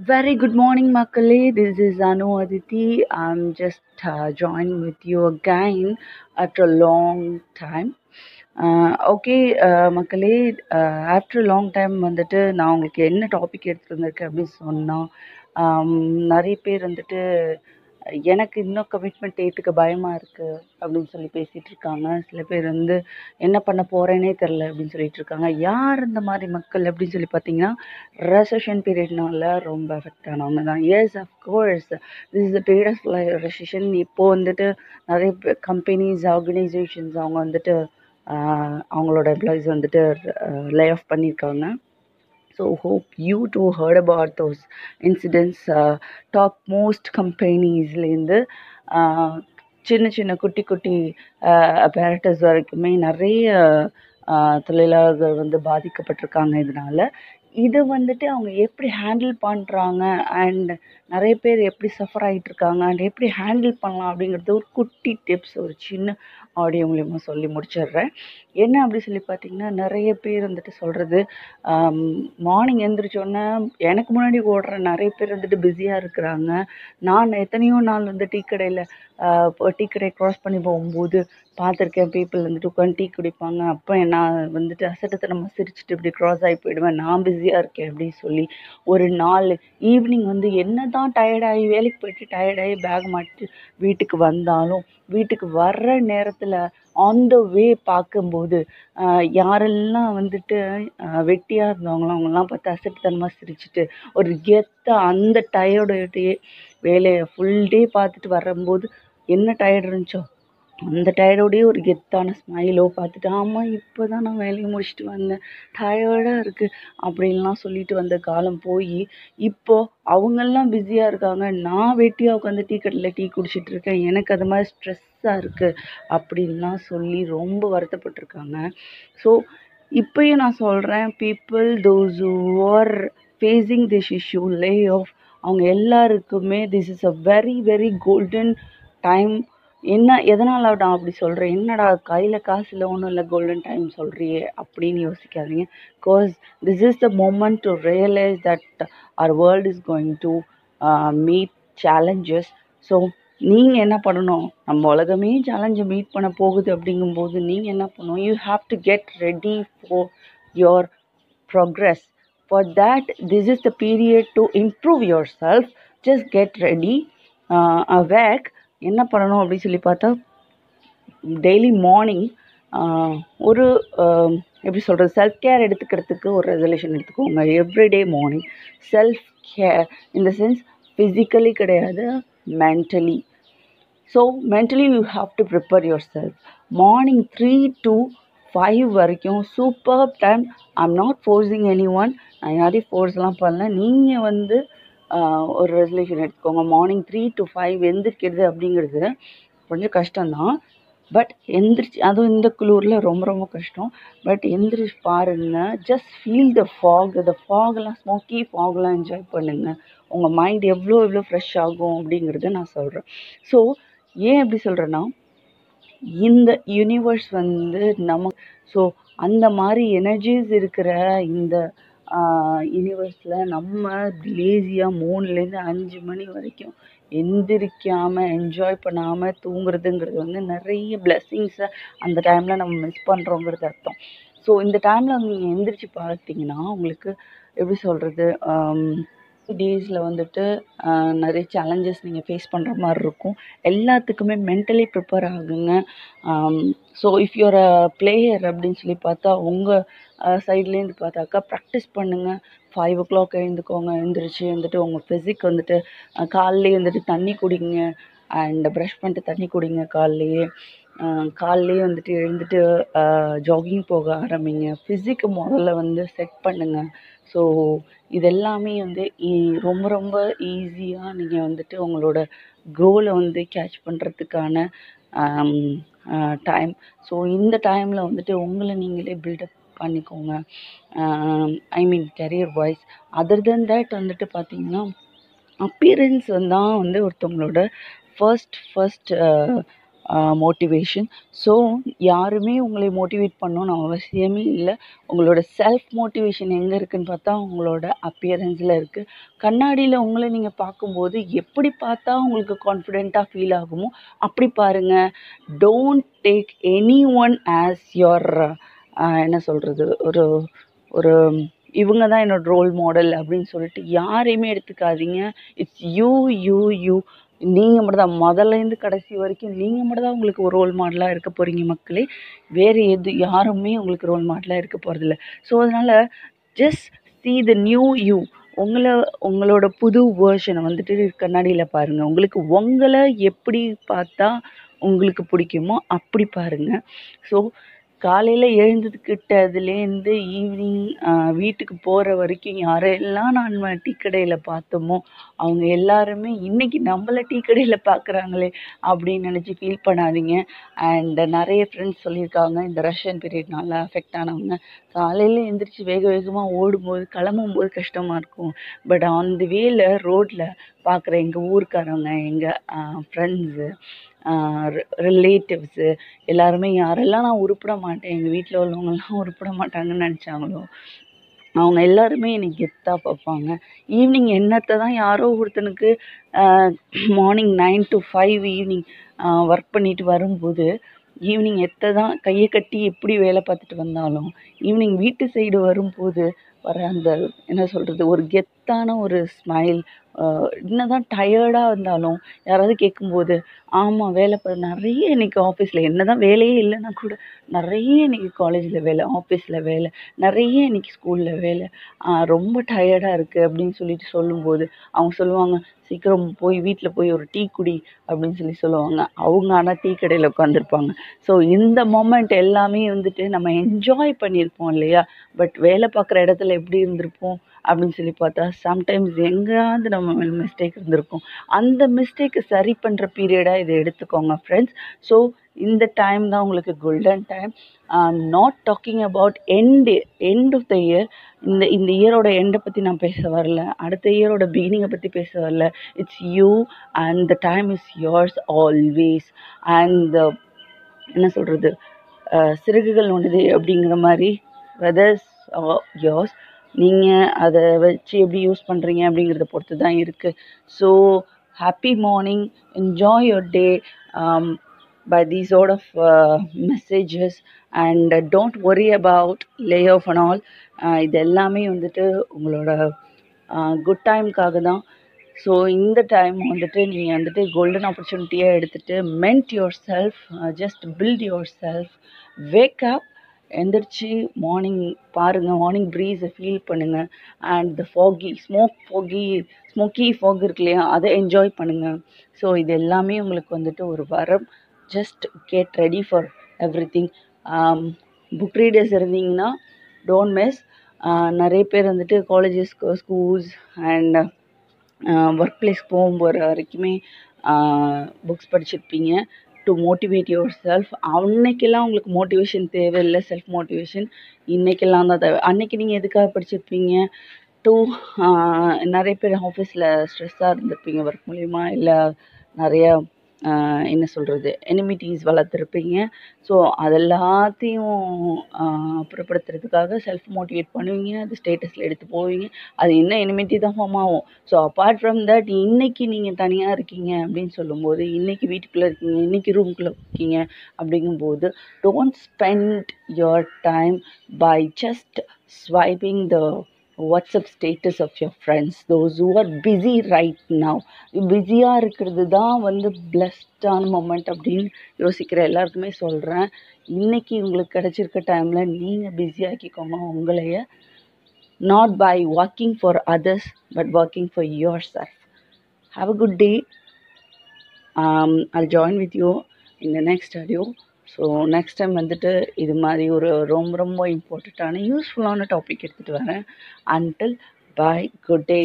Very good morning, Makale. This is Anu Aditi. I'm just uh, joining with you again after a long time. Okay மக்களே after long time வந்துட்டு நான் உங்களுக்கு என்ன topic எடுத்துகிட்டு வந்திருக்கேன் அப்படின்னு சொன்னால் நிறைய பேர் வந்துட்டு எனக்கு இன்னும் கமிட்மெண்ட் ஏற்றுக்க பயமாக இருக்குது அப்படின்னு சொல்லி பேசிகிட்டு இருக்காங்க. சில பேர் வந்து என்ன பண்ண போகிறேனே தெரில அப்படின்னு சொல்லிட்டு இருக்காங்க. யார் இந்த மாதிரி மக்கள் அப்படின்னு சொல்லி பார்த்தீங்கன்னா ரெசஷன் பீரியட்னால ரொம்ப அஃபெக்ட் ஆனவங்க தான். Yes of course this is the period of recession இப்போது வந்துட்டு நிறைய கம்பெனிஸ் ஆர்கனைசேஷன்ஸ் அவங்க வந்துட்டு அவங்களோட எம்ப்ளாயிஸ் வந்துட்டு லே ஆஃப் பண்ணியிருக்காங்க. So hope you too heard about those incidents top most கம்பெனிஸ்லேருந்து சின்ன சின்ன குட்டி குட்டி uh, அப்பேரட்டஸ் வரைக்குமே நிறைய uh, தொழிலாளர்கள் வந்து பாதிக்கப்பட்டிருக்காங்க இதனால். இதை வந்துட்டு அவங்க எப்படி ஹேண்டில் பண்ணுறாங்க அண்ட் நிறைய பேர் எப்படி சஃபர் ஆகிட்டு இருக்காங்க அண்ட் எப்படி ஹேண்டில் பண்ணலாம் அப்படிங்கிறது ஒரு குட்டி டிப்ஸ் ஒரு சின்ன ஆடியோ மூலியமா சொல்லி முடிச்சிடுறேன். என்ன அப்படி சொல்லி பார்த்தீங்கன்னா நிறைய பேர் வந்துட்டு சொல்கிறது மார்னிங் எழுந்திரிச்சோன்னே எனக்கு முன்னாடி ஓடுற நிறைய பேர் வந்துட்டு பிஸியாக இருக்கிறாங்க. நான் எத்தனையோ நாள் வந்து டீ கடையில் டீ கடையை க்ராஸ் பண்ணி போகும்போது பார்த்துருக்கேன் பீப்புள் வந்துட்டு உட்காந்து டீ குடிப்பாங்க. அப்போ நான் வந்துட்டு அசட்டுத்தனமாக சிரிச்சுட்டு இப்படி க்ராஸ் ஆகி போயிடுவேன். நான் பிஸியாக இருக்கேன் அப்படின்னு சொல்லி ஒரு நாள் ஈவினிங் வந்து என்ன தான் டயர்டாகி வேலைக்கு போயிட்டு டயர்டாகி பேக் மாட்டி வீட்டுக்கு வந்தாலும் வீட்டுக்கு வர்ற நேரத்தில் ஆன் த வே பார்க்கும்போது யாரெல்லாம் வந்துட்டு வெட்டியாக வெட்டியா இருந்தவங்களோ அவங்கெல்லாம் பார்த்து அசட்டுத்தனமாக சிரிச்சுட்டு ஒரு கெத்தாக அந்த டயர்டோடையே வேலையை ஃபுல் டே பார்த்துட்டு வரும்போது என்ன டயர்டு இருந்துச்சோ அந்த டயர்டோடயே ஒரு கெத்தான ஸ்மைலோ பார்த்துட்டு ஆமாம் இப்போ தான் நான் வேலையை முடிச்சுட்டு வந்தேன். டயர்டாக இருக்குது அப்படின்லாம் சொல்லிட்டு வந்த காலம் போய் இப்போது அவங்கெல்லாம் பிஸியாக இருக்காங்க. நான் வெட்டியாக உட்காந்து டீ கடையில் டீ குடிச்சிட்டு இருக்கேன். எனக்கு அது மாதிரி ஸ்ட்ரெஸ்ஸாக இருக்குது அப்படின்லாம் சொல்லி ரொம்ப வருத்தப்பட்டிருக்காங்க. ஸோ இப்பயும் நான் சொல்கிறேன் people those are facing this issue lay off அவங்க எல்லாருக்குமே this is a very very golden time என்ன எதனால் நான் அப்படி சொல்கிறேன் என்னடா கையில் காசு இல்லை ஒன்றும் இல்லை கோல்டன் டைம் சொல்கிறியே அப்படின்னு யோசிக்காதீங்க. Because this is the moment to realise that our world is going to meet challenges so நீங்கள் என்ன பண்ணணும்? நம்ம உலகமே சேலஞ்சை மீட் பண்ண போகுது அப்படிங்கும்போது நீங்கள் என்ன பண்ணணும்? You have to get ready for your progress for that this is the period to improve yourself just get ready awake என்ன பண்ணணும் அப்படின்னு சொல்லி பார்த்தா டெய்லி மார்னிங் ஒரு எப்படி சொல்கிறது செல்ஃப் கேர் எடுத்துக்கிறதுக்கு ஒரு ரெசல்யூஷன் எடுத்துக்கோங்க. எவ்ரிடே மார்னிங் செல்ஃப் கேர் இந்த சென்ஸ் ஃபிசிக்கலி கிடையாது mentally so mentally you have to prepare yourself morning three to five வரைக்கும் super time I'm not forcing anyone நான் யாரையும் ஃபோர்ஸ்லாம் பண்ணல. நீங்கள் வந்து ஒரு ரெசல்யூஷன் எடுத்துக்கோங்க. மார்னிங் த்ரீ டு ஃபைவ் எந்திரிக்கிறது அப்படிங்கிறது கொஞ்சம் கஷ்டம்தான். பட் எந்திரிச்சு அதுவும் இந்த குளூரில் ரொம்ப ரொம்ப கஷ்டம். பட் எந்திரிச்சு பாருங்க. Just feel the fog the ஃபாக்லாம் smoky ஃபாக்லாம் என்ஜாய் பண்ணுங்கள் உங்கள் மைண்ட் எவ்வளோ எவ்வளோ ஃப்ரெஷ் ஆகும் அப்படிங்கிறத நான் சொல்கிறேன் ஸோ ஏன் எப்படி சொல்கிறேன்னா இந்த யூனிவர்ஸ் வந்து நம்ம ஸோ அந்த மாதிரி எனர்ஜிஸ் இருக்கிற இந்த யூனிவர்ஸில் நம்ம லேசியாக மூணுலேருந்து அஞ்சு மணி வரைக்கும் எந்திரிக்காமல் என்ஜாய் பண்ணாமல் தூங்குறதுங்கிறது வந்து நிறைய பிளெஸ்ஸிங்ஸை அந்த டைமில் நம்ம மிஸ் பண்ணுறோங்கிறது அர்த்தம். ஸோ இந்த டைமில் நீங்கள் எந்திரிச்சு பார்த்தீங்கன்னா உங்களுக்கு எப்படி சொல்கிறது டேஸில் வந்துட்டு நிறைய சேலஞ்சஸ் நீங்கள் ஃபேஸ் பண்ணுற மாதிரி இருக்கும். எல்லாத்துக்குமே மென்டலி ப்ரிப்பேர் ஆகுங்க. So if you're a player அப்படின்னு சொல்லி பார்த்தா உங்கள் சைட்லேருந்து பார்த்தாக்கா ப்ராக்டிஸ் பண்ணுங்கள் ஃபைவ் ஓ கிளாக் எழுந்துக்கோங்க. எழுந்திரிச்சு வந்துட்டு உங்கள் ஃபிசிக் வந்துட்டு காலைலே காலையிலே வந்துட்டு தண்ணி குடிங்க. அண்ட் ப்ரஷ் பண்ணிட்டு தண்ணி குடிங்க காலையிலேயே காலையிலேயே வந்துட்டு எழுந்துட்டு ஜாகிங் போக ஆரம்பிங்க. ஃபிசிக்கு முதல்ல வந்து செட் பண்ணுங்கள் ஸோ இதெல்லாமே வந்து ஈ- ரொம்ப ரொம்ப ஈஸியாக நீங்கள் வந்துட்டு உங்களோட கோலை வந்து கேட்ச் பண்ணுறதுக்கான டைம் ஸோ இந்த டைமில் வந்துட்டு உங்களை நீங்களே பில்டப் பண்ணிக்கோங்க. I mean career voice other than that வந்துட்டு பார்த்தீங்கன்னா அப்பியரன்ஸ் தான் வந்து ஒருத்தவங்களோட ஃபர்ஸ்ட் ஃபர்ஸ்ட் மோட்டிவேஷன் ஸோ யாருமே உங்களை மோட்டிவேட் பண்ணணும்னு அவசியமே இல்லை. உங்களோட செல்ஃப் மோட்டிவேஷன் எங்கே இருக்குதுன்னு பார்த்தா உங்களோட அப்பியரன்ஸில் இருக்குது கண்ணாடியில் உங்களை நீங்கள் பார்க்கும்போது எப்படி பார்த்தா உங்களுக்கு கான்ஃபிடெண்ட்டாக ஃபீல் ஆகுமோ அப்படி பாருங்கள் don't take anyone as your என்ன சொல்கிறது ஒரு ஒரு இவங்க தான் என்னோட ரோல் மாடல் அப்படின்னு சொல்லிட்டு யாரையுமே எடுத்துக்காதீங்க. இட்ஸ் யூ யூ யூ நீங்கள் மட்டும்தான். முதல்லேருந்து கடைசி வரைக்கும் நீங்கள் மட்டும்தான் உங்களுக்கு ஒரு ரோல் மாடலாக இருக்க போகிறீங்க மக்களே. வேறு எது யாருமே உங்களுக்கு ரோல் மாடலாக இருக்க போகிறதில்ல ஸோ அதனால் just see the new you உங்களை உங்களோட புது வேர்ஷனை வந்துட்டு கண்ணாடியில் பாருங்கள் உங்களுக்கு உங்களை எப்படி பார்த்தா உங்களுக்கு பிடிக்குமோ அப்படி பாருங்கள் ஸோ காலையில் எழுந்துக்கிட்டதுலேருந்து ஈவினிங் வீட்டுக்கு போகிற வரைக்கும் யாரெல்லாம் நம்ம டீ கடையில் பார்த்தோமோ அவங்க எல்லாருமே இன்னைக்கு நம்மளை டீ கடையில் பார்க்குறாங்களே அப்படின்னு நினச்சி ஃபீல் பண்ணாதீங்க. அண்ட் நிறைய ஃப்ரெண்ட்ஸ் சொல்லியிருக்காங்க இந்த ரஷ்யன் பீரியட் நல்லா அஃபெக்ட் ஆனவங்க. காலையில் எழுந்திரிச்சு வேக வேகமாக ஓடும்போது கிளம்பும்போது கஷ்டமாக இருக்கும். பட் ஆன் தி வேல ரோட்டில் பார்க்குற எங்கள் ஊர்க்காரவங்க எங்கள் ஃப்ரெண்ட்ஸு ரிலேட்டிவ்ஸு எல்லாருமே யாரெல்லாம் நான் உருப்பிட மாட்டேன் எங்கள் வீட்டில் உள்ளவங்கெல்லாம் உருப்பிட மாட்டாங்கன்னு நினச்சாங்களோ அவங்க எல்லாருமே என்னை கெத்தாக பார்ப்பாங்க. ஈவினிங் என்னத்தை தான் யாரோ ஒருத்தனுக்கு morning nine to five evening work பண்ணிட்டு வரும்போது ஈவினிங் எத்தை தான் கையை கட்டி எப்படி வேலை பார்த்துட்டு வந்தாலும் ஈவினிங் வீட்டு சைடு வரும்போது வர அந்த என்ன சொல்கிறது ஒரு கெத் சத்தான ஒரு ஸ்மைல் என்னதான் டயர்டாக இருந்தாலும் யாராவது கேட்கும்போது ஆமாம் வேலை பா நிறைய இன்னைக்கு ஆஃபீஸில் என்ன தான் வேலையே இல்லைன்னா கூட நிறைய இன்னைக்கு காலேஜில் வேலை ஆஃபீஸில் வேலை நிறைய இன்னைக்கு ஸ்கூலில் வேலை. ரொம்ப டயர்டாக இருக்குது அப்படின்னு சொல்லிட்டு சொல்லும்போது அவங்க சொல்லுவாங்க சீக்கிரம் போய் வீட்டில் போய் ஒரு டீ குடி அப்படின்னு சொல்லி சொல்லுவாங்க. அவங்க ஆனால் டீ கடையில் உட்காந்துருப்பாங்க ஸோ இந்த மொமெண்ட் எல்லாமே வந்துட்டு நம்ம என்ஜாய் பண்ணியிருப்போம் இல்லையா? பட் வேலை பார்க்குற இடத்துல எப்படி இருந்திருப்போம்? அப்படின்னு சொல்லி பார்த்தா சம்டைம்ஸ் எங்கேயாவது நம்ம மிஸ்டேக் இருந்திருக்கும். அந்த மிஸ்டேக்கை சரி பண்ணுற பீரியடாக இதை எடுத்துக்கோங்க ஃப்ரெண்ட்ஸ் ஸோ இந்த டைம் தான் உங்களுக்கு golden time not talking about end end of the year இந்த இந்த இயரோட எண்டை பற்றி நான் பேச வரல. அடுத்த இயரோட பிகினிங்கை பற்றி பேச வரல. It's you and the time is yours always and என்ன சொல்கிறது சிறகுகள் ஒன்றுது அப்படிங்கிற மாதிரி வெதர்ஸ் யோர்ஸ் நீங்கள் அதை வச்சு எப்படி யூஸ் பண்ணுறீங்க அப்படிங்கிறத பொறுத்து தான் இருக்குது so happy morning enjoy your day um, by these sort of uh, messages. And uh, don't worry about layoff and all. Uh, இது எல்லாமே வந்துட்டு உங்களோட குட் டைம்க்காக தான் ஸோ இந்த டைம் வந்துட்டு நீங்கள் வந்துட்டு கோல்டன் ஆப்பர்ச்சுனிட்டியாக எடுத்துகிட்டு mend yourself just build yourself wake up எந்திரிச்சு மார்னிங் பாருங்கள் மார்னிங் ப்ரீஸை ஃபீல் பண்ணுங்கள் and the foggy smoke foggy smoky fog இருக்கு இல்லையா அதை என்ஜாய் பண்ணுங்கள் ஸோ இது எல்லாமே உங்களுக்கு வந்துட்டு ஒரு வரம். Just get ready for everything book readers இருந்தீங்கன்னா டோன்ட் மிஸ் uh, நிறைய பேர் வந்துட்டு colleges schools and workplace போகும்போது வரைக்குமே uh, புக்ஸ் படிச்சிருப்பீங்க. டு மோட்டிவேட் யுவர் செல்ஃப் அன்னைக்கெல்லாம் உங்களுக்கு மோட்டிவேஷன் தேவையில்லை செல்ஃப் மோட்டிவேஷன் இன்னைக்கெல்லாம் தான் தேவை. அன்னைக்கு நீங்கள் எதுக்காக படிச்சிருப்பீங்க? டூ நிறைய பேர் ஆஃபீஸில் ஸ்ட்ரெஸ்ஸாக இருந்திருப்பீங்க ஒர்க் மூலிமா இல்லை நிறைய என்ன சொல்கிறது எனிமிட்டிஸ் வளர்த்துருப்பீங்க? ஸோ அதெல்லாத்தையும் அப்புறப்படுத்துறதுக்காக செல்ஃப் மோட்டிவேட் பண்ணுவீங்க அது ஸ்டேட்டஸில் எடுத்து போவீங்க. அது என்ன எனிமிட்டி தான் ஃபார்ம் ஆகும். ஸோ அப்பார்ட் ஃப்ரம் தட் இன்னைக்கு நீங்கள் தனியாக இருக்கீங்க அப்படின்னு சொல்லும்போது இன்றைக்கி வீட்டுக்குள்ளே இருக்கீங்க இன்றைக்கி ரூம்குள்ளே இருக்கீங்க அப்படிங்கும்போது don't spend your time by just swiping the WhatsApp status of your friends those who are busy right now பிஸியாக இருக்கிறது தான் வந்து பிளஸ்டான மொமெண்ட் அப்படின்னு யோசிக்கிற எல்லாருக்குமே சொல்கிறேன் இன்றைக்கி உங்களுக்கு கிடச்சிருக்க டைமில் நீங்கள் பிஸியாக்கிக்கோங்க உங்களைய. Not by walking for others but walking for yourself have a good day I join with you in the next audio so next time வந்துட்டு இது மாதிரி ஒரு ரொம்ப ரொம்ப இம்பார்ட்டண்ட்டான யூஸ்ஃபுல்லான டாபிக் எடுத்துகிட்டு வரேன். Until bye good day